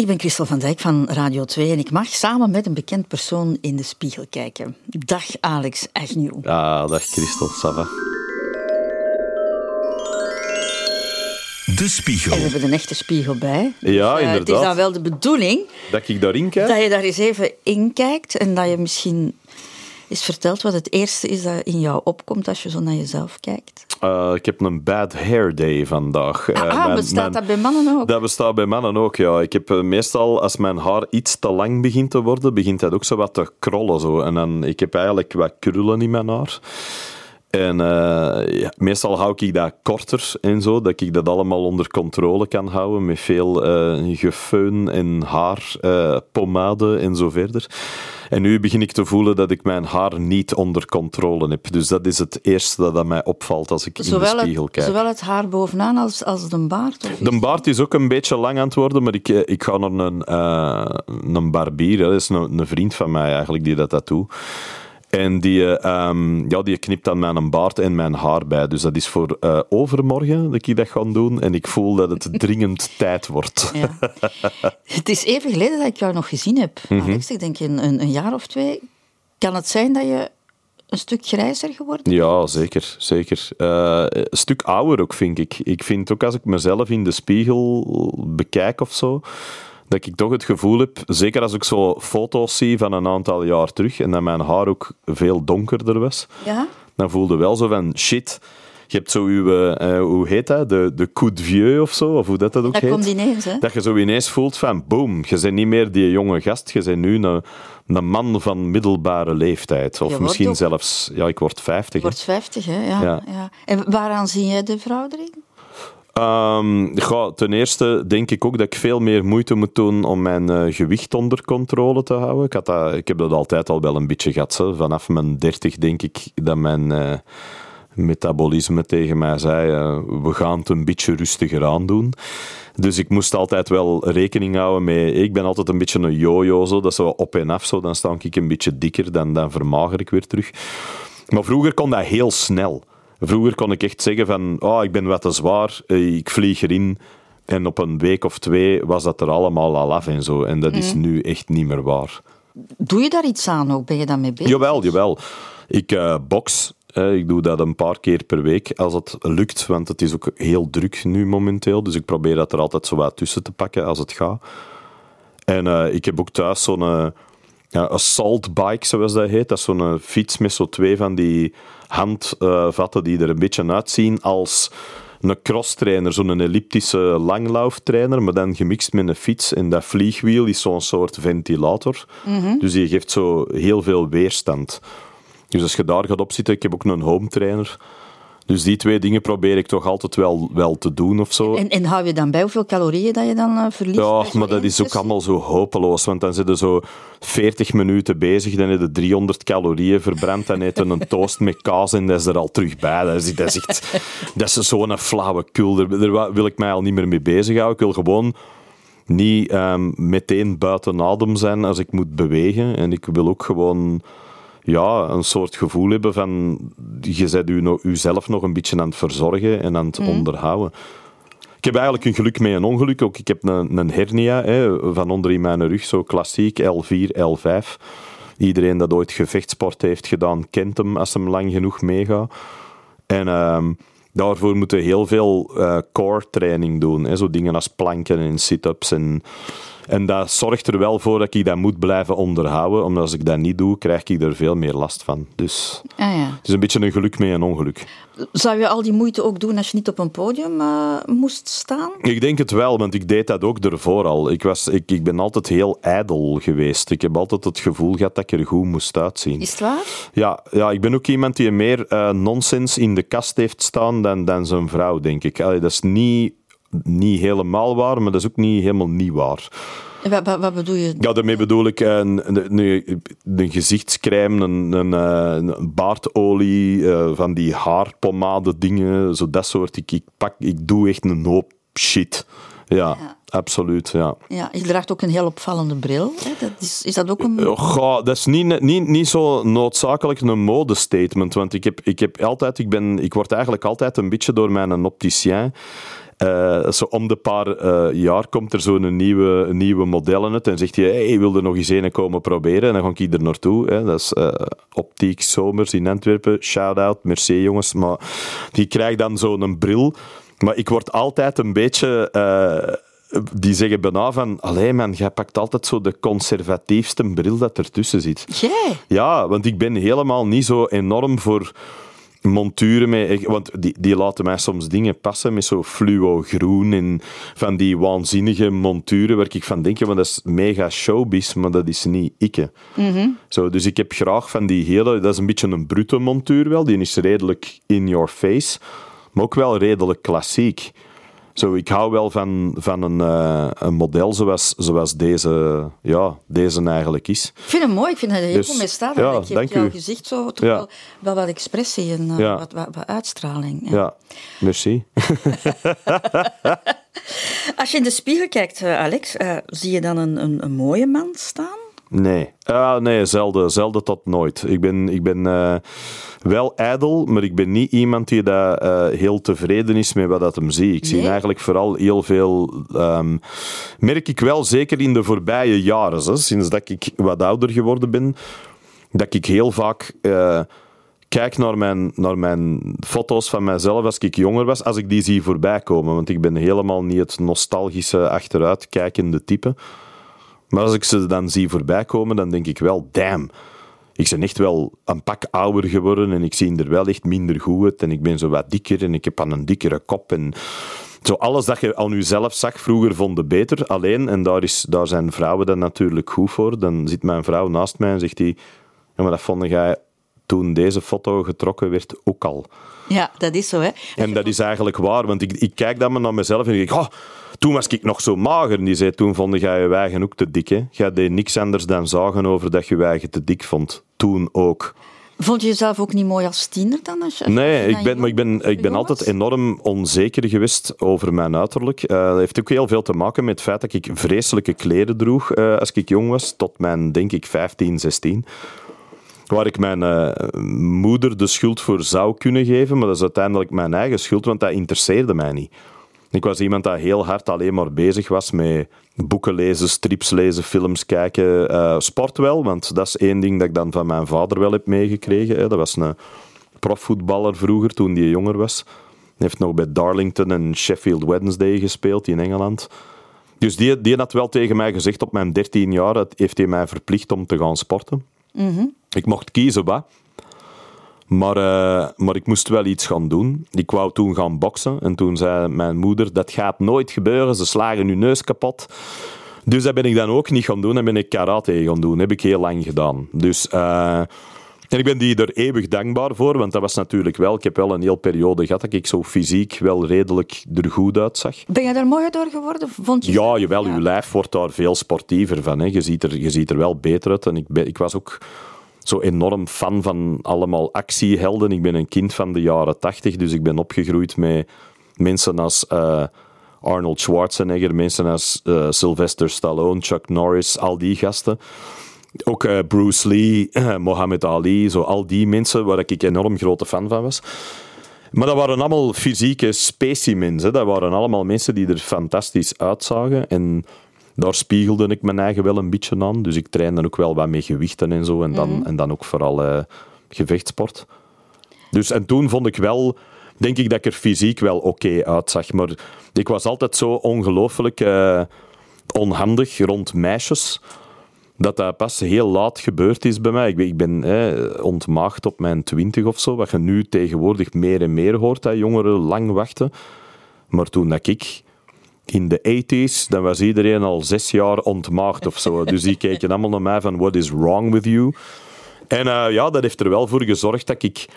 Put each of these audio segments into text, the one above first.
Ik ben Christel van Dijk van Radio 2 en ik mag samen met een bekend persoon in de spiegel kijken. Dag Alex Agnew. Ja, dag Christel, Sava. De spiegel. En we hebben een echte spiegel bij. Ja, Dus, eh, Het is inderdaad. dan wel de bedoeling Dat ik daarin kijk? dat je daar eens even in kijkt en dat je misschien eens vertelt wat het eerste is dat in jou opkomt als je zo naar jezelf kijkt. Eh, ik heb een bad hair day vandaag. Eh, ah, mijn- bestaat mijn- dat bij mannen ook? Dat bestaat bij mannen ook, ja. Ik heb eh, meestal, als mijn haar iets te lang begint te worden, begint dat ook zo wat te krollen. Zo. En dan, ik heb eigenlijk wat krullen in mijn haar. En eh, ja, meestal hou ik dat korter en zo, dat ik dat allemaal onder controle kan houden met veel eh gefeun en haar, eh, pomade en zo verder. En nu begin ik te voelen dat ik mijn haar niet onder controle heb. Dus dat is het eerste dat aan mij opvalt als ik in de spiegel het, kijk. zowel het haar bovenaan als, als de baard? Of De baard is ook een beetje lang aan het worden, maar ik, ik ga naar een, een barbier. Dat is een, een vriend van mij eigenlijk die dat, dat doet. En die, ehm, ja, die knipt dan mijn baard en mijn haar bij. Dus dat is voor eh, overmorgen dat ik dat ga doen. En ik voel dat het dringend tijd wordt. Ja. Het is even geleden dat ik jou nog gezien heb, Mhm. Alex. Ik denk een, een, een jaar of twee. Kan het zijn dat je een stuk grijzer geworden bent? Ja, zeker. zeker. Eh, een stuk ouder ook, vind ik. Ik vind ook als ik mezelf in de spiegel bekijk of zo, dat ik toch het gevoel heb, zeker als ik zo foto's zie van een aantal jaar terug en dat mijn haar ook veel donkerder was, Ja? dan voelde wel zo van, shit, je hebt zo uw, eh, hoe heet dat, de, de coup de vieux of zo, of hoe dat, dat ook Dat heet. komt ineens, hè? Dat je zo ineens voelt van, boom, je bent niet meer die jonge gast, je bent nu een, een man van middelbare leeftijd. Of misschien ook- zelfs, ja, ik word 50. Je hè. wordt 50, hè? Ja, ja. Ja. En waaraan zie jij de vrouw ja, ten eerste denk ik ook dat ik veel meer moeite moet doen om mijn eh, gewicht onder controle te houden. Ik, had dat, ik heb dat altijd al wel een beetje gehad. hè. Vanaf mijn 30 denk ik dat mijn eh, metabolisme tegen mij zei: eh, we gaan het een beetje rustiger aandoen. Dus ik moest altijd wel rekening houden met. Ik ben altijd een beetje een yo-yo, zo, dat is zo op en af. Zo. Dan sta ik een beetje dikker, dan, dan vermager ik weer terug. Maar vroeger kon dat heel snel. Vroeger kon ik echt zeggen van, oh, ik ben wat te zwaar, eh, ik vlieg erin. En op een week of twee was dat er allemaal al af en zo. En dat is nu echt niet meer waar. Doe je daar iets aan ook? Ben je daarmee bezig? Jawel, jawel. Ik eh box. eh, ik doe dat een paar keer per week als het lukt, want het is ook heel druk nu momenteel. Dus ik probeer dat er altijd zo wat tussen te pakken als het gaat. En ik heb ook thuis zo'n assault bike, zoals dat heet. Dat is zo'n fiets met zo twee van die handvatten die er een beetje uitzien als een crosstrainer, zo'n elliptische langlauftrainer, maar dan gemixt met een fiets. En dat vliegwiel is zo'n soort ventilator. Dus die geeft zo heel veel weerstand. Dus als je daar gaat op zitten, ik heb ook een home trainer. Dus die twee dingen probeer ik toch altijd wel, wel te doen of zo. En, en hou je dan bij hoeveel calorieën dat je dan eh, verliest? Ja, maar dat is ook allemaal zo hopeloos. Want dan zitten zo 40 minuten bezig, dan heb je 300 calorieën verbrand, dan eet je een toast met kaas en dat is er al terug bij. Dat is, dat is echt dat is zo'n flauwekul. Daar, daar wil ik mij al niet meer mee bezighouden. Ik wil gewoon niet ehm, meteen buiten adem zijn als ik moet bewegen. En ik wil ook gewoon ja, een soort gevoel hebben van je bent u nog, uzelf nog een beetje aan het verzorgen en aan het onderhouden. Ik heb eigenlijk een geluk met een ongeluk. Ook ik heb een, een hernia hè, van onder in mijn rug, zo klassiek, L4, L5. Iedereen dat ooit gevechtsport heeft gedaan, kent hem als hem lang genoeg meegaat. En ehm, daarvoor moeten we heel veel eh, core training doen. Hè, zo dingen als planken en sit-ups. En, en dat zorgt er wel voor dat ik dat moet blijven onderhouden. Omdat als ik dat niet doe, krijg ik er veel meer last van. Dus Ah, ja. het is een beetje een geluk met een ongeluk. Zou je al die moeite ook doen als je niet op een podium eh, moest staan? Ik denk het wel, want ik deed dat ook ervoor al. Ik, was, ik, ik ben altijd heel ijdel geweest. Ik heb altijd het gevoel gehad dat ik er goed moest uitzien. Is het waar? Ja, ja, ik ben ook iemand die meer eh, nonsens in de kast heeft staan dan, dan zijn vrouw, denk ik. Allee, dat is niet, niet helemaal waar, maar dat is ook niet helemaal niet waar. Wat, wat, wat bedoel je? Ja, daarmee bedoel ik een, een, een, een gezichtscrème, een, een, eh, een baardolie, eh, van die haarpomade dingen, zo dat soort. Ik, ik, pak, ik doe echt een hoop shit. Ja, Ja. absoluut, ja. Ja, je draagt ook een heel opvallende bril. Hè? Dat is, is dat ook een... Goh, dat is niet, niet, niet zo noodzakelijk een modestatement. Want ik, heb, ik, heb altijd, ik, ben, ik word eigenlijk altijd een beetje door mijn opticien Eh, zo om de paar eh, jaar komt er zo'n nieuwe, nieuwe modellen uit en zegt hij, hey, wil er nog eens een komen proberen? En dan ga ik er naartoe. Hè. Dat is uh, Optiek Zomers in Antwerpen. Shout-out, merci jongens. Maar die krijgt dan zo'n bril. Maar ik word altijd een beetje die zeggen bijna van, allee man, jij pakt altijd zo de conservatiefste bril dat ertussen zit. Jij? Ja, want ik ben helemaal niet zo enorm voor monturen mee. Want die, die laten mij soms dingen passen met zo fluo-groen en van die waanzinnige monturen waar ik van denk, want dat is mega showbiz, maar dat is niet ikke. zo, dus ik heb graag van die hele... Dat is een beetje een brute montuur wel, die is redelijk in your face, maar ook wel redelijk klassiek. Zo, ik hou wel van, van een, uh, een model zoals, zoals deze, ja, deze eigenlijk is. Ik vind het mooi, ik vind het heel dus, goed mee staan. Ja, je hebt jouw gezicht zo toch ja. wel, wel wat expressie en uh, ja. wat, wat, wat, uitstraling. Ja, ja merci. Als je in de spiegel kijkt, uh, Alex, zie je dan een, een, een mooie man staan? Nee, uh, nee zelden, zelden tot nooit. Ik ben, ik ben uh, wel ijdel, maar ik ben niet iemand die daar uh, heel tevreden is met wat dat hem zie. Ik zie eigenlijk vooral heel veel... Um, merk ik wel, zeker in de voorbije jaren, hè, sinds dat ik wat ouder geworden ben, dat ik heel vaak uh, kijk naar mijn, naar mijn foto's van mijzelf als ik jonger was, als ik die zie voorbij komen. Want ik ben helemaal niet het nostalgische achteruitkijkende type. Maar als ik ze dan zie voorbij komen, dan denk ik wel, damn. Ik ben echt wel een pak ouder geworden en ik zie er wel echt minder goed uit. En ik ben zo wat dikker en ik heb aan een dikkere kop. En zo alles dat je aan jezelf zag vroeger vonden beter. Alleen, en daar, is, daar zijn vrouwen dan natuurlijk goed voor. Dan zit mijn vrouw naast mij en zegt hij... Ja, maar dat vond jij toen deze foto getrokken werd ook al. Ja, dat is zo, hè. En dat is eigenlijk waar, want ik, ik kijk dan maar naar mezelf en denk ik... Oh, toen was ik nog zo mager. Die zei, toen vond jij je eigen ook te dik. Hè? Jij deed niks anders dan zagen over dat je je eigen te dik vond. Toen ook. Vond je jezelf ook niet mooi als tiener dan? Als je, nee, ik ben, maar ik ben, ik ben altijd enorm onzeker geweest over mijn uiterlijk. Uh, dat heeft ook heel veel te maken met het feit dat ik vreselijke kleren droeg uh, als ik jong was, tot mijn, denk ik, 15, 16 waar ik mijn uh, moeder de schuld voor zou kunnen geven, maar dat is uiteindelijk mijn eigen schuld, want dat interesseerde mij niet. Ik was iemand dat heel hard alleen maar bezig was met boeken lezen, strips lezen, films kijken. Uh, sport wel, want dat is één ding dat ik dan van mijn vader wel heb meegekregen. Hè. Dat was een profvoetballer vroeger, toen hij jonger was. Hij heeft nog bij Darlington en Sheffield Wednesday gespeeld in Engeland. Dus die, die had wel tegen mij gezegd op mijn 13 jaar, heeft hij mij verplicht om te gaan sporten. Mm Ik mocht kiezen wat. Maar, uh, maar ik moest wel iets gaan doen. Ik wou toen gaan boksen. En toen zei mijn moeder, dat gaat nooit gebeuren. Ze slagen je neus kapot. Dus dat ben ik dan ook niet gaan doen. En ben ik karate gaan doen. Dat heb ik heel lang gedaan. Dus... Uh, en ik ben die er eeuwig dankbaar voor, want dat was natuurlijk wel... Ik heb wel een heel periode gehad dat ik zo fysiek wel redelijk er goed uitzag. Ben je daar mooier door geworden? Vond je ja, jawel, ja. je lijf wordt daar veel sportiever van. Hè. Je, ziet er, je ziet er wel beter uit. En ik, ben, ik was ook zo enorm fan van allemaal actiehelden. Ik ben een kind van de jaren tachtig, dus ik ben opgegroeid met mensen als uh, Arnold Schwarzenegger, mensen als uh, Sylvester Stallone, Chuck Norris, al die gasten. Ook uh, Bruce Lee, Muhammad Ali, zo al die mensen waar ik enorm grote fan van was. Maar dat waren allemaal fysieke specimens. Hè. Dat waren allemaal mensen die er fantastisch uitzagen. En daar spiegelde ik mijn eigen wel een beetje aan. Dus ik trainde ook wel wat met gewichten en zo. En dan, mm. en dan ook vooral uh, gevechtsport. Dus, en toen vond ik wel, denk ik dat ik er fysiek wel oké uitzag. Maar ik was altijd zo ongelooflijk uh, onhandig rond meisjes. Dat dat pas heel laat gebeurd is bij mij. Ik ben, ik ben eh, ontmaagd op mijn twintig of zo. Wat je nu tegenwoordig meer en meer hoort, dat jongeren lang wachten. Maar toen dat ik in de 80s, dan was iedereen al zes jaar ontmaagd of zo. Dus die keken allemaal naar mij van, what is wrong with you? En uh, ja, dat heeft er wel voor gezorgd dat ik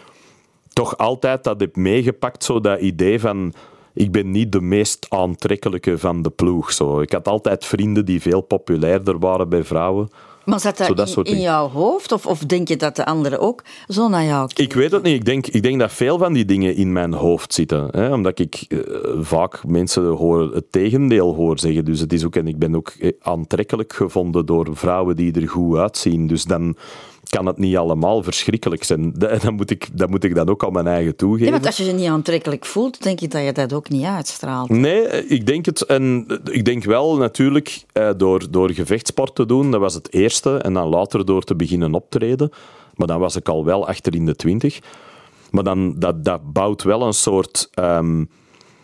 toch altijd dat heb meegepakt, zo dat idee van ik ben niet de meest aantrekkelijke van de ploeg. Zo. Ik had altijd vrienden die veel populairder waren bij vrouwen. Maar zat dat, dat in, in, jouw hoofd? Of, of denk je dat de anderen ook zo naar jou kijken? Ik weet het niet. Ik denk, ik denk dat veel van die dingen in mijn hoofd zitten. Hè? Omdat ik uh, vaak mensen hoor, het tegendeel hoor zeggen. Dus het is ook, en ik ben ook eh, aantrekkelijk gevonden door vrouwen die er goed uitzien. Dus dan kan het niet allemaal verschrikkelijk zijn. Da- Dan moet ik, dat moet ik dan ook aan mijn eigen toegeven. Ja, want als je je niet aantrekkelijk voelt, denk ik dat je dat ook niet uitstraalt. Nee, ik denk het. En ik denk wel natuurlijk eh, door, door gevechtsport te doen, dat was het eerste. En dan later door te beginnen optreden. Maar dan was ik al wel achter in de twintig. Maar dan, dat, dat bouwt wel een soort ehm,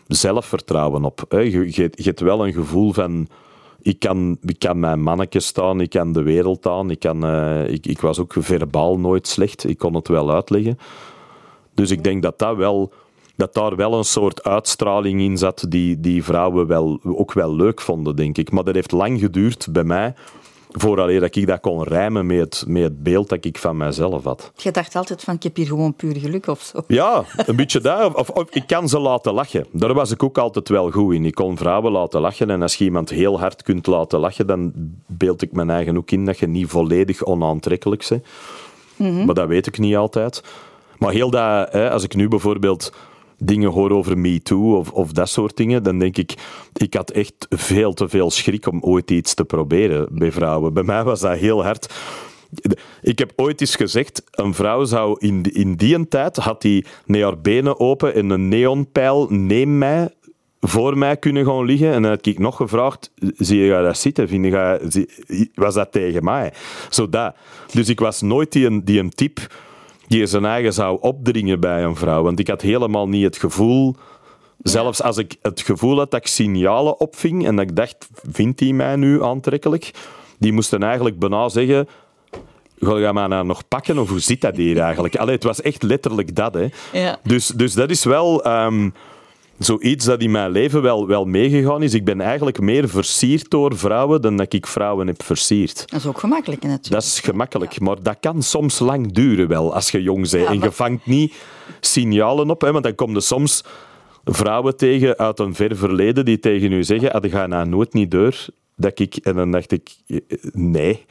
zelfvertrouwen op. Hè. Je, je, je hebt wel een gevoel van... Ik kan, ik kan mijn mannetje staan, ik kan de wereld aan. Ik, kan, eh, ik, ik was ook verbaal nooit slecht. Ik kon het wel uitleggen. Dus ik denk dat, dat, wel, dat daar wel een soort uitstraling in zat die, die vrouwen wel, ook wel leuk vonden, denk ik. Maar dat heeft lang geduurd bij mij, vooraleer dat ik dat kon rijmen met het, met het beeld dat ik van mezelf had. Je dacht altijd van, ik heb hier gewoon puur geluk of zo. Ja, een beetje daar. Of, of ik kan ze laten lachen. Daar was ik ook altijd wel goed in. Ik kon vrouwen laten lachen. En als je iemand heel hard kunt laten lachen, dan beeld ik mijn eigen ook in dat je niet volledig onaantrekkelijk bent. Maar dat weet ik niet altijd. Maar heel dat, hè, als ik nu bijvoorbeeld dingen hoor over MeToo of, of dat soort dingen, dan denk ik, ik had echt veel te veel schrik om ooit iets te proberen bij vrouwen. Bij mij was dat heel hard. Ik heb ooit eens gezegd, een vrouw zou in, in die tijd, had die met haar benen open en een neonpijl neem mij voor mij kunnen gaan liggen. En dan had ik nog gevraagd, zie je dat zitten? Vind was dat tegen mij? Zo dat. Dus ik was nooit die, die een type die zijn eigen zou opdringen bij een vrouw. Want ik had helemaal niet het gevoel... Zelfs als ik het gevoel had dat ik signalen opving en dat ik dacht, vindt hij mij nu aantrekkelijk? Die moesten eigenlijk bijna zeggen... Ga je mij nou nog pakken of hoe zit dat hier eigenlijk? Allee, het was echt letterlijk dat. Hè. Ja. Dus, dus dat is wel ehm, zoiets dat in mijn leven wel, wel meegegaan is. Ik ben eigenlijk meer versierd door vrouwen dan dat ik vrouwen heb versierd. Dat is ook gemakkelijk natuurlijk. Dat is gemakkelijk, maar dat kan soms lang duren wel als je jong bent. Ja, en je vangt niet signalen op, hè, want dan kom je soms vrouwen tegen uit een ver verleden die tegen u zeggen, ah, dat ga nou nooit niet door. Dat ik, en dan dacht ik, eh, nee.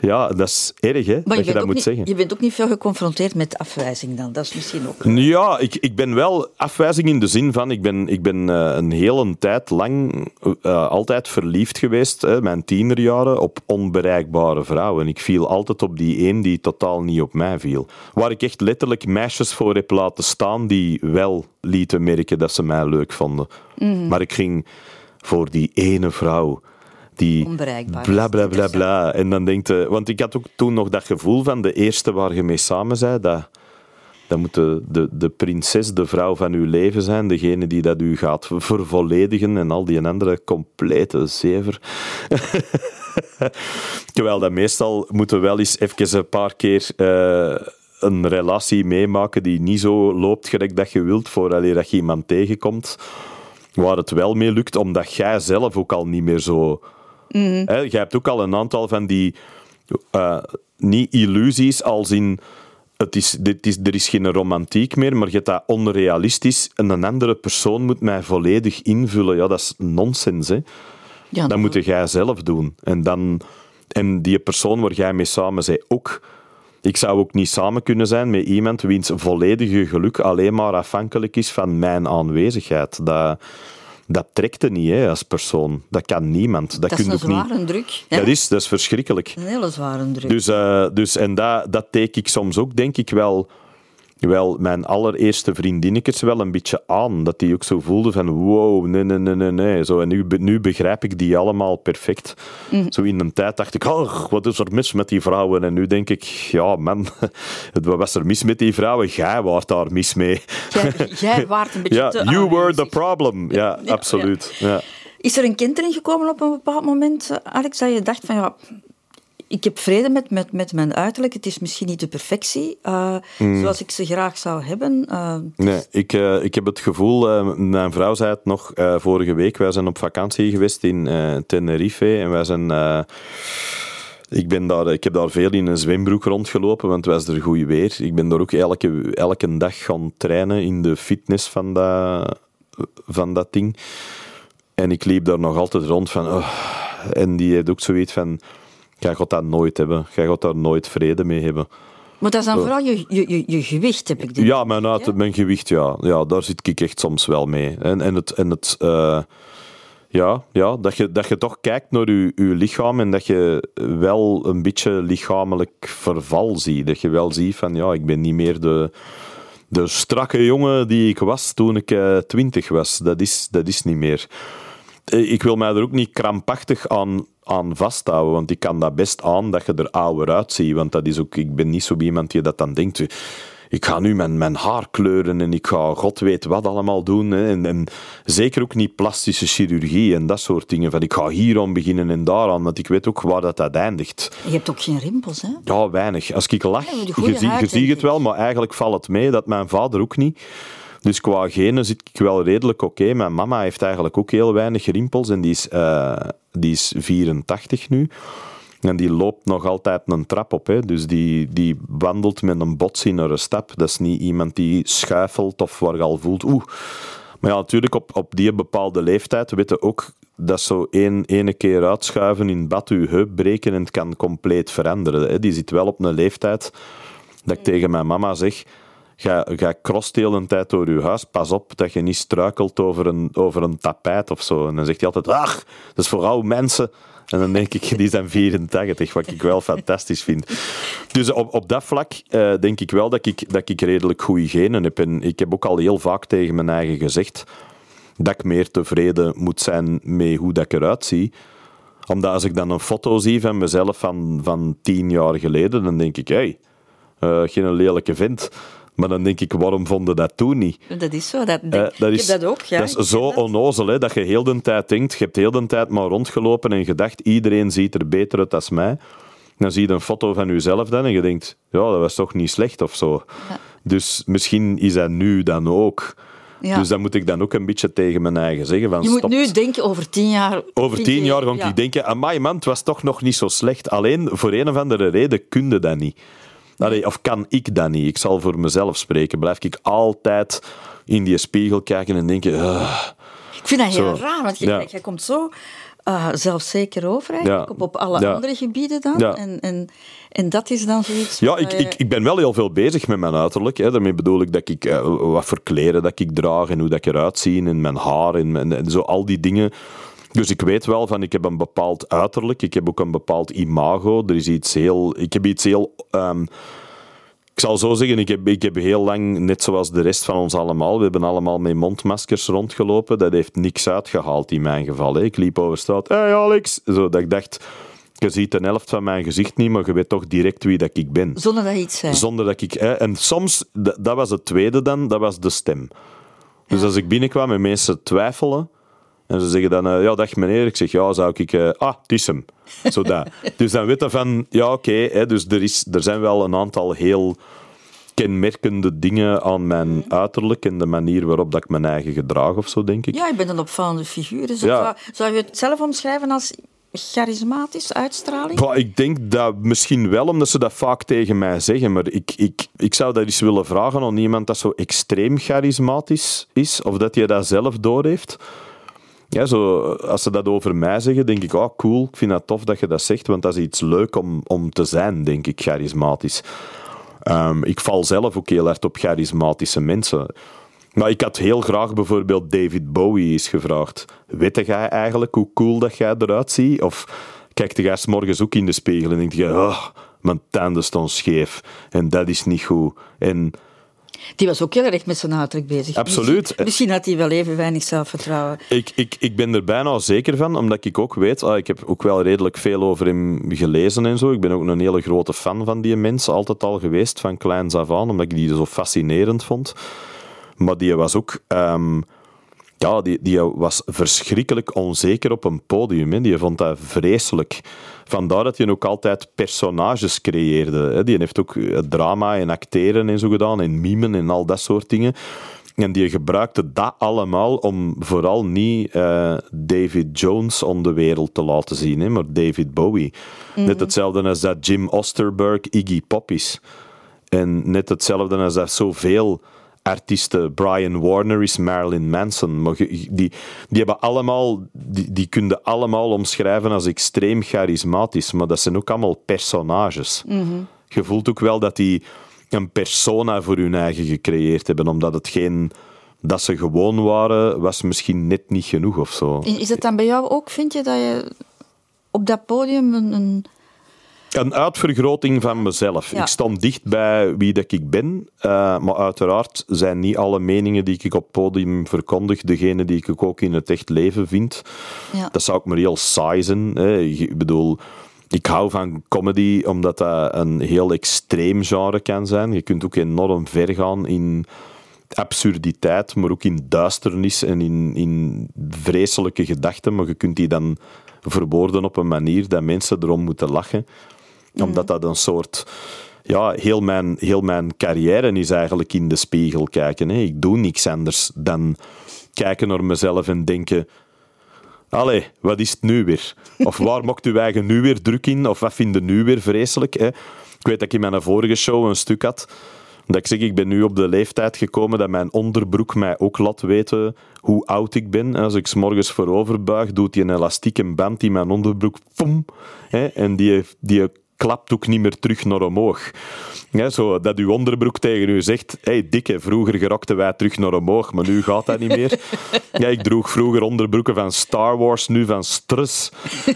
Ja, dat is erg, hè, Maar dat je, dat moet niet, zeggen. je bent ook niet veel geconfronteerd met afwijzing dan. Dat is misschien ook... Ja, ik, ik ben wel afwijzing in de zin van, ik ben, ik ben eh, een hele tijd lang eh, altijd verliefd geweest, hè, mijn tienerjaren, op onbereikbare vrouwen. Ik viel altijd op die één die totaal niet op mij viel. Waar ik echt letterlijk meisjes voor heb laten staan die wel lieten merken dat ze mij leuk vonden. Maar ik ging voor die ene vrouw die bla bla bla bla. En dan denkt je, want ik had ook toen nog dat gevoel van de eerste waar je mee samen zei, dat, dat moet de, de, de prinses, de vrouw van uw leven zijn, degene die dat u gaat vervolledigen en al die andere complete zever. Terwijl dat meestal moeten we wel eens even een paar keer eh, een relatie meemaken die niet zo loopt gelijk dat je wilt, voordat dat je iemand tegenkomt waar het wel mee lukt, omdat jij zelf ook al niet meer zo... Hè, jij hebt ook al een aantal van die... eh, niet illusies als in... Het is, dit is, er is geen romantiek meer, maar je hebt dat onrealistisch. En een andere persoon moet mij volledig invullen. Ja, dat is nonsens, hè. Ja, Dat moet jij zelf doen. En, dan, en die persoon waar jij mee samen bent ook. Ik zou ook niet samen kunnen zijn met iemand wiens volledige geluk alleen maar afhankelijk is van mijn aanwezigheid. Dat, dat trekt er niet hè, als persoon. Dat kan niemand. Dat, Dat is een niet. zware druk. hè? Dat is, dat is verschrikkelijk. Een hele zware druk. Dus, eh, dus, en dat, dat teken ik soms ook, denk ik wel, wel mijn allereerste vriendinnetjes wel een beetje aan. Dat die ook zo voelden van, wow, nee, nee, nee, nee, nee. Zo, en nu, nu begrijp ik die allemaal perfect. Zo in een tijd dacht ik, oh, wat is er mis met die vrouwen? En nu denk ik, ja man, wat was er mis met die vrouwen? Jij was daar mis mee. Jij, jij waart een beetje Ja, te you were the problem. Ja, Ja, absoluut. Ja. Is er een kentering gekomen op een bepaald moment, eh, Alex, dat je dacht van ja, ik heb vrede met, met, met mijn uiterlijk. Het is misschien niet de perfectie eh, Hmm. zoals ik ze graag zou hebben. Eh, Nee, ik, eh, ik heb het gevoel, mijn vrouw zei het nog vorige week, wij zijn op vakantie geweest in Tenerife en wij zijn... ik, ben daar, ik heb daar veel in een zwembroek rondgelopen, want het was er goed weer. Ik ben daar ook elke, elke dag gaan trainen in de fitness van dat, van dat ding. En ik liep daar nog altijd rond van... oh. En die heeft ook zoiets van... Jij gaat dat nooit hebben. Jij gaat daar nooit vrede mee hebben. maar dat is dan vooral je, je, je, je gewicht, heb ik denk Ja, mijn, uit, mijn gewicht, ja. ja. Daar zit ik echt soms wel mee. En, en het... En het eh, Ja, ja dat, je, dat je toch kijkt naar je, je lichaam en dat je wel een beetje lichamelijk verval ziet. Dat je wel ziet van, ja, ik ben niet meer de, de strakke jongen die ik was toen ik eh, twintig was. Dat is, dat is niet meer. Eh, Ik wil mij er ook niet krampachtig aan, aan vasthouden, want ik kan dat best aan dat je er ouder uitziet. Want dat is ook, ik ben niet zo iemand die dat dan denkt. Ik ga nu mijn, mijn haar kleuren en ik ga god weet wat allemaal doen. Hè. En, en zeker ook niet plastische chirurgie en dat soort dingen. Van ik ga hier aan beginnen en daar aan, want ik weet ook waar dat, dat eindigt. Je hebt ook geen rimpels, hè? Ja, weinig. Als ik lach, Ja, je, ziet het wel, maar eigenlijk valt het mee dat mijn vader ook niet. Dus qua genen zit ik wel redelijk oké. Mijn mama heeft eigenlijk ook heel weinig rimpels en die is, eh, die is 84 nu. En die loopt nog altijd een trap op. Hè. Dus die, die wandelt met een botsie naar een stap. Dat is niet iemand die schuifelt of waar je al voelt... Oeh. Maar ja, natuurlijk op, op die bepaalde leeftijd weten ook dat zo één ene keer uitschuiven in bad je heup breken en het kan compleet veranderen. Hè. Die zit wel op een leeftijd dat ik tegen mijn mama zeg... Ga, ga de hele tijd door je huis. Pas op dat je niet struikelt over een, over een tapijt of zo. En dan zegt hij altijd, ach, dat is voor oude mensen. En dan denk ik, die zijn 84, wat ik wel fantastisch vind. Dus op, op dat vlak eh, denk ik wel dat ik, dat ik redelijk goede genen heb. En ik heb ook al heel vaak tegen mijn eigen gezegd dat ik meer tevreden moet zijn met hoe dat ik eruit zie. Omdat als ik dan een foto zie van mezelf van, van tien jaar geleden, dan denk ik, hé, hey, eh, geen lelijke vent. Maar dan denk ik, waarom vonden dat toen niet? Dat is zo. Dat, Eh, denk, dat ik is, heb dat ook, ja. dat is zo dat. onnozel, hè, dat je heel de tijd denkt, je hebt heel de tijd maar rondgelopen en gedacht, iedereen ziet er beter uit dan mij. Dan zie je een foto van jezelf dan en je denkt, ja, dat was toch niet slecht of zo. Dus misschien is dat nu dan ook. Ja. Dus dat moet ik dan ook een beetje tegen mijn eigen zeggen. Van, Je moet nu denken over tien jaar. Over tien jaar ga ja. ik denken, amai man, het was toch nog niet zo slecht. Alleen, voor een of andere reden kun je dat niet. Allee, of kan ik dat niet? Ik zal voor mezelf spreken. Blijf ik altijd in die spiegel kijken en denken... "Ah." Ik vind dat heel Zo. raar, want Ja. jij komt zo eh, zelfzeker over eigenlijk, Ja. op, op alle Ja. andere gebieden dan. Ja. En, en, en dat is dan zoiets... Ja, ik, je- ik, ik ben wel heel veel bezig met mijn uiterlijk. Hè. Daarmee bedoel ik dat ik eh, wat voor kleren dat ik draag en hoe dat ik eruit zie en mijn haar en, mijn- en zo al die dingen. Dus ik weet wel van, ik heb een bepaald uiterlijk, ik heb ook een bepaald imago. Er is iets heel... Ik heb iets heel... ehm, ik zal zo zeggen, ik heb, ik heb heel lang, net zoals de rest van ons allemaal, we hebben allemaal met mondmaskers rondgelopen. Dat heeft niks uitgehaald in mijn geval. Hè. Ik liep over straat, hey Alex! Zo, dat ik dacht, je ziet de helft van mijn gezicht niet, maar je weet toch direct wie dat ik ben. Zonder dat je iets zei. Zonder dat ik... Hè, en soms, dat was het tweede dan, dat was de stem. Dus als ik binnenkwam en mensen twijfelen, en ze zeggen dan, eh, ja, dag meneer. Ik zeg, ja, zou ik... eh, ah, het is hem. Zo dat. dus dan weet je van, ja, oké, dus er, is, er zijn wel een aantal heel kenmerkende dingen aan mijn uiterlijk en de manier waarop dat ik mijn eigen gedrag of zo, denk ik. Ja, je bent een opvallende figuur. Dus Ja. zou, zou je het zelf omschrijven als charismatisch, uitstraling? Bah, ik denk dat misschien wel, omdat ze dat vaak tegen mij zeggen. Maar ik, ik, ik zou dat eens willen vragen aan iemand dat zo extreem charismatisch is. Of dat je dat zelf doorheeft. Ja, zo, als ze dat over mij zeggen, denk ik, oh cool, ik vind dat tof dat je dat zegt. Want dat is iets leuk om, om te zijn, denk ik, charismatisch. Ehm, ik val zelf ook heel hard op charismatische mensen. Maar ik had heel graag bijvoorbeeld David Bowie eens gevraagd. Weet jij eigenlijk hoe cool dat jij eruit ziet? Of kijkt jij morgens ook in de spiegel en denk je, oh, mijn tanden staan scheef en dat is niet goed. En Die was ook heel erg met zijn uiterlijk bezig. Absoluut. Misschien, had hij wel even weinig zelfvertrouwen. ik, ik, ik ben er bijna zeker van, omdat ik ook weet, ah, ik heb ook wel redelijk veel over hem gelezen en zo. Ik ben ook een hele grote fan van die mens, altijd al geweest, van kleins af aan, omdat ik die zo fascinerend vond. Maar die was ook... ehm, ja, die, die was verschrikkelijk onzeker op een podium. Hè. Die vond dat vreselijk. Vandaar dat hij ook altijd personages creëerde. Hè. Die heeft ook eh, drama en acteren en zo gedaan, en mimen en al dat soort dingen. En die gebruikte dat allemaal om vooral niet eh, David Jones om de wereld te laten zien, hè, maar David Bowie. Net hetzelfde als dat Jim Osterberg Iggy Pop is. En net hetzelfde als dat zoveel artiesten. Brian Warner is Marilyn Manson. Maar die, die hebben allemaal, die, die kunnen allemaal omschrijven als extreem charismatisch, maar dat zijn ook allemaal personages. Je voelt ook wel dat die een persona voor hun eigen gecreëerd hebben, omdat het geen dat ze gewoon waren, was misschien net niet genoeg of zo. Is het dan bij jou ook, vind je, dat je op dat podium een... een... Een uitvergroting van mezelf. Ja. Ik stond dicht bij wie dat ik ben, eh, maar uiteraard zijn niet alle meningen die ik op het podium verkondig, degene die ik ook in het echt leven vind. Ja. Dat zou ook maar heel saai zijn. Hè. Ik bedoel, ik hou van comedy omdat dat een heel extreem genre kan zijn. Je kunt ook enorm ver gaan in absurditeit, maar ook in duisternis en in, in vreselijke gedachten. Maar je kunt die dan verwoorden op een manier dat mensen erom moeten lachen. Omdat dat een soort... Ja, heel mijn, heel mijn carrière is eigenlijk in de spiegel kijken. Hè. Ik doe niks anders dan kijken naar mezelf en denken... Allee, wat is het nu weer? Of waar mocht uw eigen nu weer druk in? Of wat vind je nu weer vreselijk? Hè? Ik weet dat ik in mijn vorige show een stuk had. Dat ik zeg, ik ben nu op de leeftijd gekomen dat mijn onderbroek mij ook laat weten hoe oud ik ben. Als ik 's morgens voorover buig, doet die een elastieke band in mijn onderbroek. Pom, hè? En die, die klapt ook niet meer terug naar omhoog. Ja, zo, dat uw onderbroek tegen u zegt, hey, dikke, vroeger gerokten wij terug naar omhoog, maar nu gaat dat niet meer. Ja, ik droeg vroeger onderbroeken van Star Wars, nu van Stress.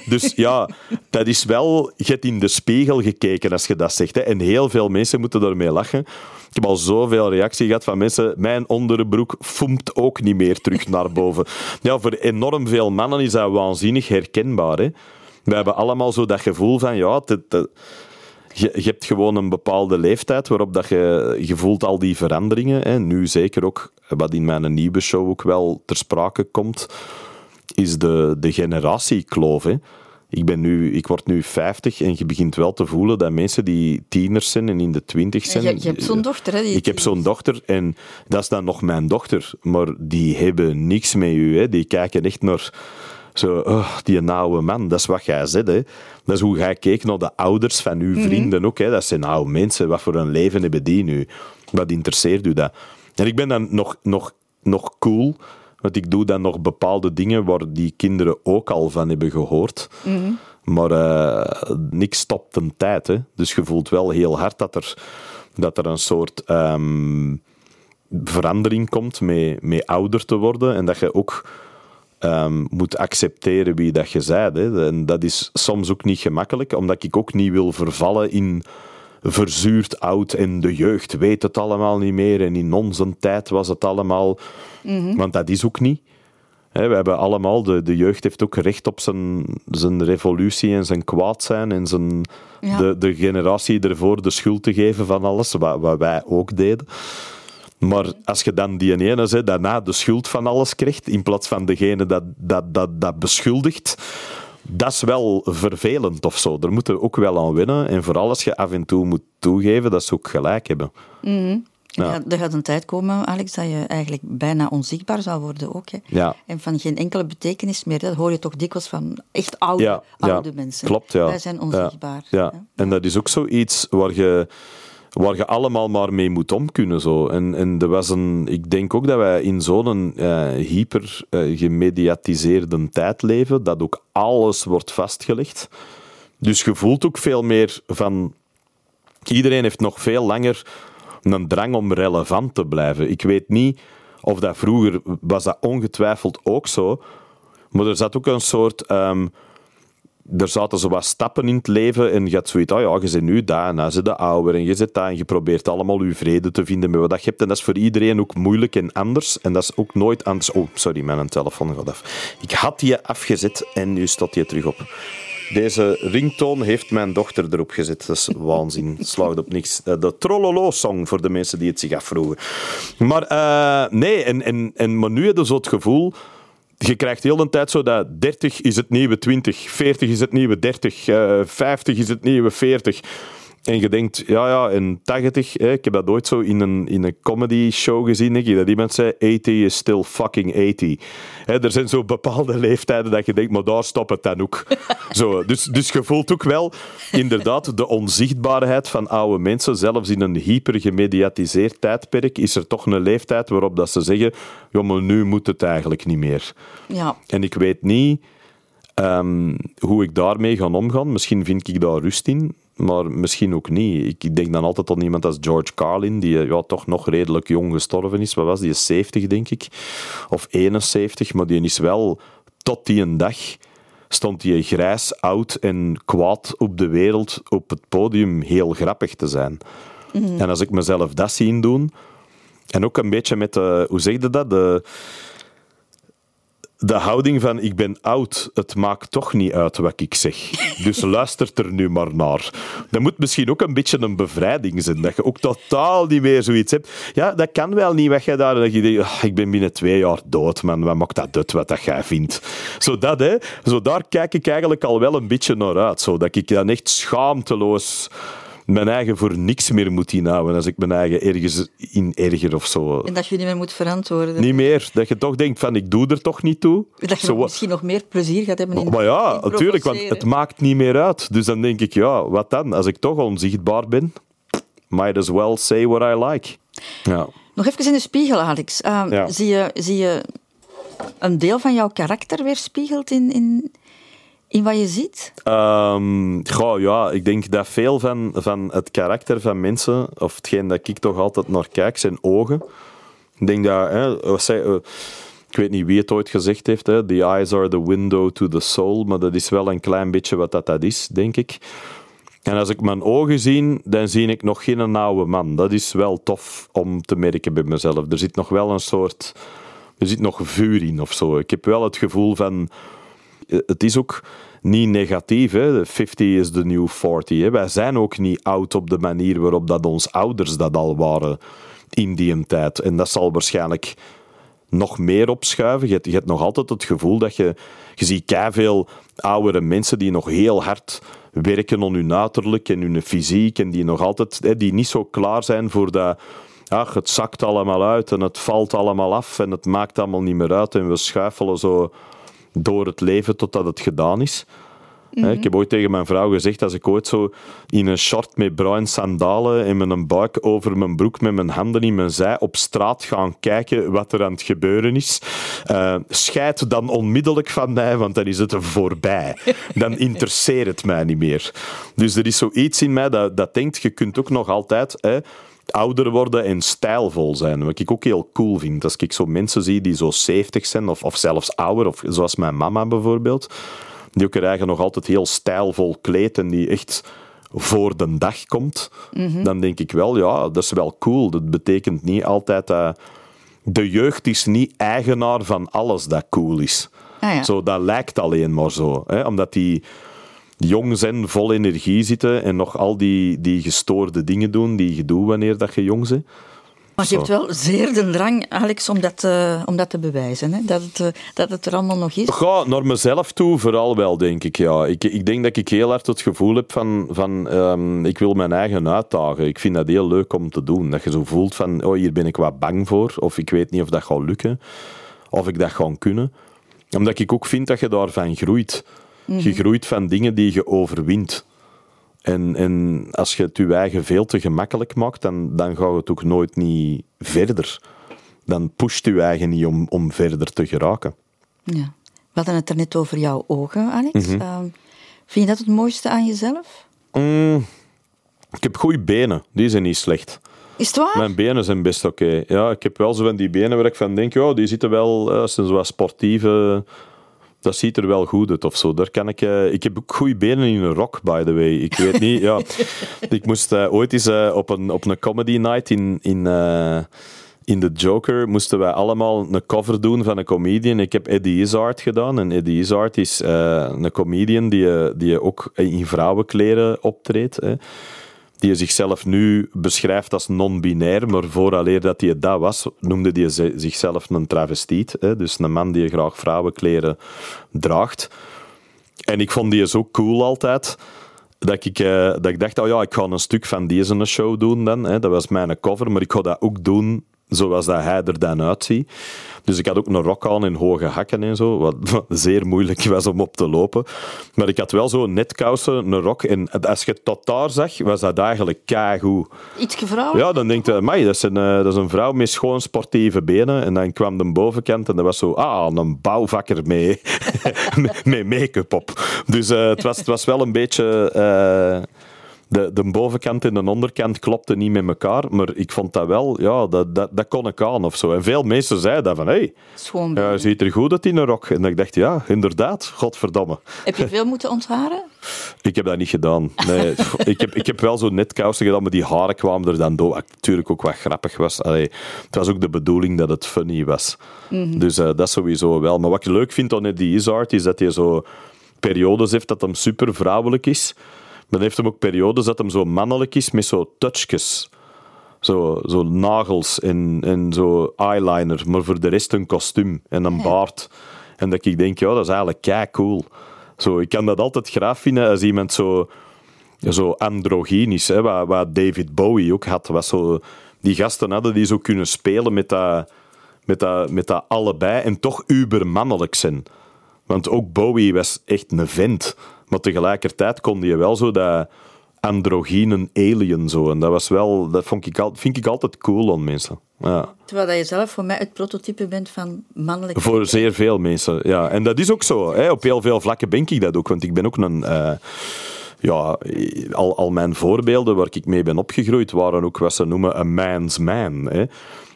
Dus ja, dat is wel, je hebt in de spiegel gekeken als je dat zegt. Hè. En heel veel mensen moeten daarmee lachen. Ik heb al zoveel reactie gehad van mensen, mijn onderbroek foemt ook niet meer terug naar boven. Ja, voor enorm veel mannen is dat waanzinnig herkenbaar. Hè. We hebben allemaal zo dat gevoel van, ja, je, je hebt gewoon een bepaalde leeftijd waarop dat je, je voelt al die veranderingen. Hè. Nu zeker ook, wat in mijn nieuwe show ook wel ter sprake komt, is de, de generatiekloof. Hè. Ik, ben nu, ik word nu 50 en je begint wel te voelen dat mensen die tieners zijn en in de twintig zijn... je, je hebt zo'n dochter, hè? die- Ik heb zo'n dochter en dat is dan nog mijn dochter. Maar die hebben niks met u. Hè. Die kijken echt naar zo, oh, die oude man. Dat is wat jij zegt. Hè. Dat is hoe jij keek naar de ouders van uw vrienden ook. Hè. Dat zijn oude mensen. Wat voor een leven hebben die nu? Wat interesseert u dat? En ik ben dan nog, nog, nog cool. Want ik doe dan nog bepaalde dingen waar die kinderen ook al van hebben gehoord. Maar eh, niks stopt een tijd. Hè. Dus je voelt wel heel hard dat er, dat er een soort ehm, verandering komt met, met ouder te worden. En dat je ook ehm, moet accepteren wie dat je bent. Hè. En dat is soms ook niet gemakkelijk, omdat ik ook niet wil vervallen in verzuurd oud en de jeugd weet het allemaal niet meer en in onze tijd was het allemaal... Want dat is ook niet. Hè, we hebben allemaal, de, de jeugd heeft ook recht op zijn, zijn revolutie en zijn kwaad zijn en zijn, Ja. de, de generatie ervoor de schuld te geven van alles, wat, wat wij ook deden. Maar als je dan die ene zegt, daarna de schuld van alles krijgt, in plaats van degene dat, dat, dat, dat beschuldigt, dat is wel vervelend of zo. Daar moeten we ook wel aan winnen. En vooral als je af en toe moet toegeven dat ze ook gelijk hebben. Ja. er gaat een tijd komen, Alex, dat je eigenlijk bijna onzichtbaar zou worden ook. Hè. Ja. En van geen enkele betekenis meer. Dat hoor je toch dikwijls van echt oude, Ja, oude ja, mensen. Klopt, ja. Wij zijn onzichtbaar. Ja, ja. En dat is ook zoiets waar je, waar je allemaal maar mee moet om kunnen. Zo. En, en er was een, ik denk ook dat wij in zo'n eh, hyper eh, gemediatiseerde tijd leven, dat ook alles wordt vastgelegd. Dus je voelt ook veel meer van... Iedereen heeft nog veel langer een drang om relevant te blijven. Ik weet niet of dat vroeger... Was dat ongetwijfeld ook zo. Maar er zat ook een soort... ehm, er zaten zo wat stappen in het leven en je had zoiets, oh ja, je bent nu daar, zit je ouder en je zit daar en je probeert allemaal je vrede te vinden met wat je hebt. En dat is voor iedereen ook moeilijk en anders. En dat is ook nooit anders. Oh, sorry, mijn telefoon gaat af. Ik had die afgezet en nu staat die terug op. Deze ringtoon heeft mijn dochter erop gezet. Dat is waanzin. Slaagt op niks. Eh, De Trollolo-song voor de mensen die het zich afvroegen. Maar eh, nee, en, en, en, maar nu heb je zo het gevoel je krijgt heel de tijd zo dat 30 is het nieuwe 20, 40 is het nieuwe 30, eh 50 is het nieuwe 40. En je denkt, ja, ja, en 80, hè, ik heb dat ooit zo in een, in een comedy show gezien, ik, dat iemand zei, 80 is still fucking 80. Hè, er zijn zo bepaalde leeftijden dat je denkt, maar daar stopt het dan ook. zo, dus, dus je voelt ook wel, inderdaad, de onzichtbaarheid van oude mensen, zelfs in een hyper gemediatiseerd tijdperk, is er toch een leeftijd waarop dat ze zeggen, ja, maar nu moet het eigenlijk niet meer. Ja. En ik weet niet Ehm, hoe ik daarmee ga omgaan, misschien vind ik daar rust in, maar misschien ook niet. Ik, denk dan altijd aan iemand als George Carlin, die ja, toch nog redelijk jong gestorven is. Wat was die? 70, denk ik. Of 71, maar die is wel tot die een dag stond hij grijs, oud en kwaad op de wereld op het podium heel grappig te zijn. En als ik mezelf dat zie doen, en ook een beetje met de, hoe zeg je dat? De, de houding van ik ben oud, het maakt toch niet uit wat ik zeg. Dus luistert er nu maar naar. Dat moet misschien ook een beetje een bevrijding zijn. Dat je ook totaal niet meer zoiets hebt. Ja, dat kan wel niet weg je daar. Dat je denkt, "Ah, ik ben binnen twee jaar dood, man. Wat maakt dat uit wat dat jij vindt? Zo dat, hè. Zo daar kijk ik eigenlijk al wel een beetje naar uit. Zo dat ik dan echt schaamteloos mijn eigen voor niks meer moet inhouden als ik mijn eigen ergens in erger of zo. En dat je niet meer moet verantwoorden. Niet meer. Dat je toch denkt van, ik doe er toch niet toe. Dat je Zo misschien nog meer plezier gaat hebben in maar ja, in natuurlijk, want het maakt niet meer uit. Dus dan denk ik, ja, wat dan? Als ik toch onzichtbaar ben, might as well say what I like. Ja. Nog even in de spiegel, Alex. Eh, Ja. zie, je, zie je een deel van jouw karakter weerspiegeld in, in, in wat je ziet? Goh, ja, ik denk dat veel van, van het karakter van mensen, of hetgeen dat ik toch altijd naar kijk, zijn ogen. Ik denk dat, hè, eh, ik weet niet wie het ooit gezegd heeft, hè, the eyes are the window to the soul, maar dat is wel een klein beetje wat dat, dat is, denk ik. En als ik mijn ogen zie, dan zie ik nog geen oude man. Dat is wel tof om te merken bij mezelf. Er zit nog wel een soort... Er zit nog vuur in of zo. Ik heb wel het gevoel van... eh, Het is ook niet negatief. Hè. De 50 is de new 40. Hè. Wij zijn ook niet oud op de manier waarop dat onze ouders dat al waren in die tijd. En dat zal waarschijnlijk nog meer opschuiven. Je hebt, je hebt nog altijd het gevoel dat je... Je ziet veel oudere mensen die nog heel hard werken aan hun uiterlijk en hun fysiek en die nog altijd... hè, Die niet zo klaar zijn voor dat... Ach, het zakt allemaal uit en het valt allemaal af en het maakt allemaal niet meer uit en we schuifelen zo door het leven totdat het gedaan is. Hè, Ik heb ooit tegen mijn vrouw gezegd, als ik ooit zo in een short met bruin sandalen en met een buik over mijn broek met mijn handen in mijn zij op straat gaan kijken wat er aan het gebeuren is, eh scheid dan onmiddellijk van mij, want dan is het voorbij. Dan interesseert het mij niet meer. Dus er is zoiets in mij dat, dat denkt, je kunt ook nog altijd... Hè, ouder worden en stijlvol zijn. Wat ik ook heel cool vind. Als ik zo mensen zie die zo 70 zijn, of, of zelfs ouder, of zoals mijn mama bijvoorbeeld, die ook haar eigen nog altijd heel stijlvol kleedt en die echt voor de dag komt, dan denk ik wel, ja, dat is wel cool. Dat betekent niet altijd dat... De jeugd is niet eigenaar van alles dat cool is. Ah, ja. Zo, dat lijkt alleen maar zo. Hè? Omdat die jong zijn, vol energie zitten en nog al die, die gestoorde dingen doen die je doet wanneer dat je jong bent. Maar je hebt wel zeer de drang, Alex, om dat, eh, om dat te bewijzen. Hè? Dat, het, eh, dat het er allemaal nog is. Ga naar mezelf toe, vooral wel, denk ik. Ja. Ik, ik denk dat ik heel hard het gevoel heb van, van ehm, ik wil mijn eigen uitdagen. Ik vind dat heel leuk om te doen. Dat je zo voelt van, oh, hier ben ik wat bang voor, of ik weet niet of dat gaat lukken, of ik dat ga kunnen. Omdat ik ook vind dat je daarvan groeit. Je groeit van dingen die je overwint. En, en als je het je eigen veel te gemakkelijk maakt, dan, dan gaat het ook nooit niet verder. Dan pusht je eigen niet om, om verder te geraken. Ja. We hadden het er net over jouw ogen, Alex. Mhm. Ehm, vind je dat het mooiste aan jezelf? Mm, ik heb goede benen, die zijn niet slecht. Is het waar? Mijn benen zijn best oké. Ja, ik heb wel zo van die benen waar ik van denk, ja, die zitten wel, ze zijn zo wat sportieve, dat ziet er wel goed uit of zo. Daar kan ik, eh, ik heb ook goede benen in een rok, by the way. Ik weet niet, ja. Ik moest eh, ooit eens eh, op, een, op een comedy night in, in, in The Joker, moesten wij allemaal een cover doen van een comedian. Ik heb Eddie Izzard gedaan. En Eddie Izzard is een comedian die, die ook in vrouwenkleren optreedt. Hè die zichzelf nu beschrijft als non-binair, maar vooraleer dat hij dat was, noemde hij ze- zichzelf een travestiet. Hè? Dus een man die graag vrouwenkleren draagt. En ik vond die zo cool altijd, dat ik, eh, dat ik dacht, oh ja, ik ga een stuk van deze show doen dan. Hè? Dat was mijn cover, maar ik ga dat ook doen zoals dat hij er dan uitziet. Dus ik had ook een rok aan in hoge hakken en zo, wat, wat zeer moeilijk was om op te lopen. Maar ik had wel zo'n netkousen, een rok. En als je het tot daar zag, was dat eigenlijk keigoed. Iets vrouwelijk? Ja, dan denk je, dat is, een, eh, dat is een vrouw met schoon sportieve benen. En dan kwam de bovenkant en dat was zo, ah, een bouwvakker mee, met make-up op. Dus eh, het, was, het was wel een beetje... eh, de, de bovenkant en de onderkant klopten niet met elkaar, maar ik vond dat wel, ja, dat, dat, dat kon ik aan of zo. En veel mensen zeiden dat van, hé, hey, Schoon. ziet er goed uit in een rok. En ik dacht, ja, inderdaad, godverdomme. Heb je veel moeten ontharen? Ik heb dat niet gedaan. Nee, ik, heb, ik heb wel zo net kousen gedaan, maar die haren kwamen er dan door. Natuurlijk ook wat grappig was. Allee, het was ook de bedoeling dat het funny was. Dus eh, dat sowieso wel. Maar wat ik leuk vind aan die Isart, is dat hij zo periodes heeft dat hem super vrouwelijk is. Dan heeft hem ook periodes dat hem zo mannelijk is, met zo touchjes. Zo, zo nagels en, en zo eyeliner, maar voor de rest een kostuum en een baard. En dat ik denk, ja, dat is eigenlijk kei cool. Zo, ik kan dat altijd graag vinden als iemand zo, zo androgyn is, hè, wat, wat David Bowie ook had. Was zo, die gasten hadden die zo kunnen spelen met dat, met dat, met dat allebei en toch ubermannelijk zijn. Want ook Bowie was echt een vent. Maar tegelijkertijd kon hij wel zo dat androgyne alien zo. En dat was wel, dat vond ik, al, vind ik altijd cool aan mensen. Ja. Terwijl dat je zelf voor mij het prototype bent van mannelijk. Voor zeer veel mensen, ja. En dat is ook zo. Hè. Op heel veel vlakken ben ik dat ook. Want ik ben ook een... eh, ja, al, al mijn voorbeelden waar ik mee ben opgegroeid waren ook wat ze noemen een man's man. Hè.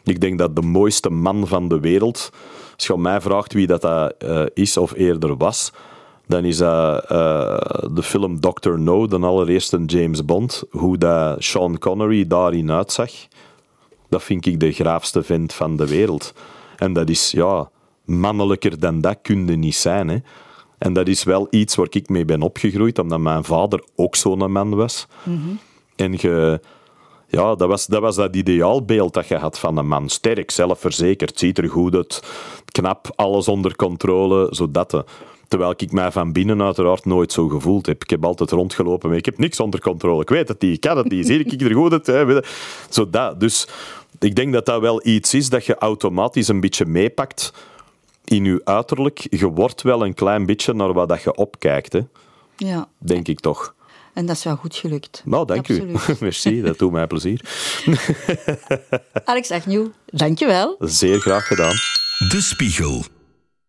Ik denk dat de mooiste man van de wereld, als je mij vraagt wie dat, dat eh, is of eerder was, dan is dat eh, de film Dr. No, de allereerste James Bond. Hoe dat Sean Connery daarin uitzag, dat vind ik de graafste vent van de wereld. En dat is, ja, mannelijker dan dat kun je niet zijn. Hè. En dat is wel iets waar ik mee ben opgegroeid, omdat mijn vader ook zo'n man was. En je, ja, dat was, dat was dat ideaalbeeld dat je had van een man. Sterk, zelfverzekerd, ziet er goed uit, knap, alles onder controle, zo dat. Terwijl ik mij van binnen uiteraard nooit zo gevoeld heb. Ik heb altijd rondgelopen, maar ik heb niks onder controle. Ik weet het niet, ik kan het niet, zie ik er goed uit. Hè. Zo dat. Dus ik denk dat dat wel iets is dat je automatisch een beetje meepakt in je uiterlijk. Je wordt wel een klein beetje naar wat dat je opkijkt, hè. Ja, denk ik toch. en dat is wel goed gelukt. Nou, dank Absoluut. u. Merci, dat doet mij plezier. Alex Agnew, dankjewel. Zeer graag gedaan. De Spiegel.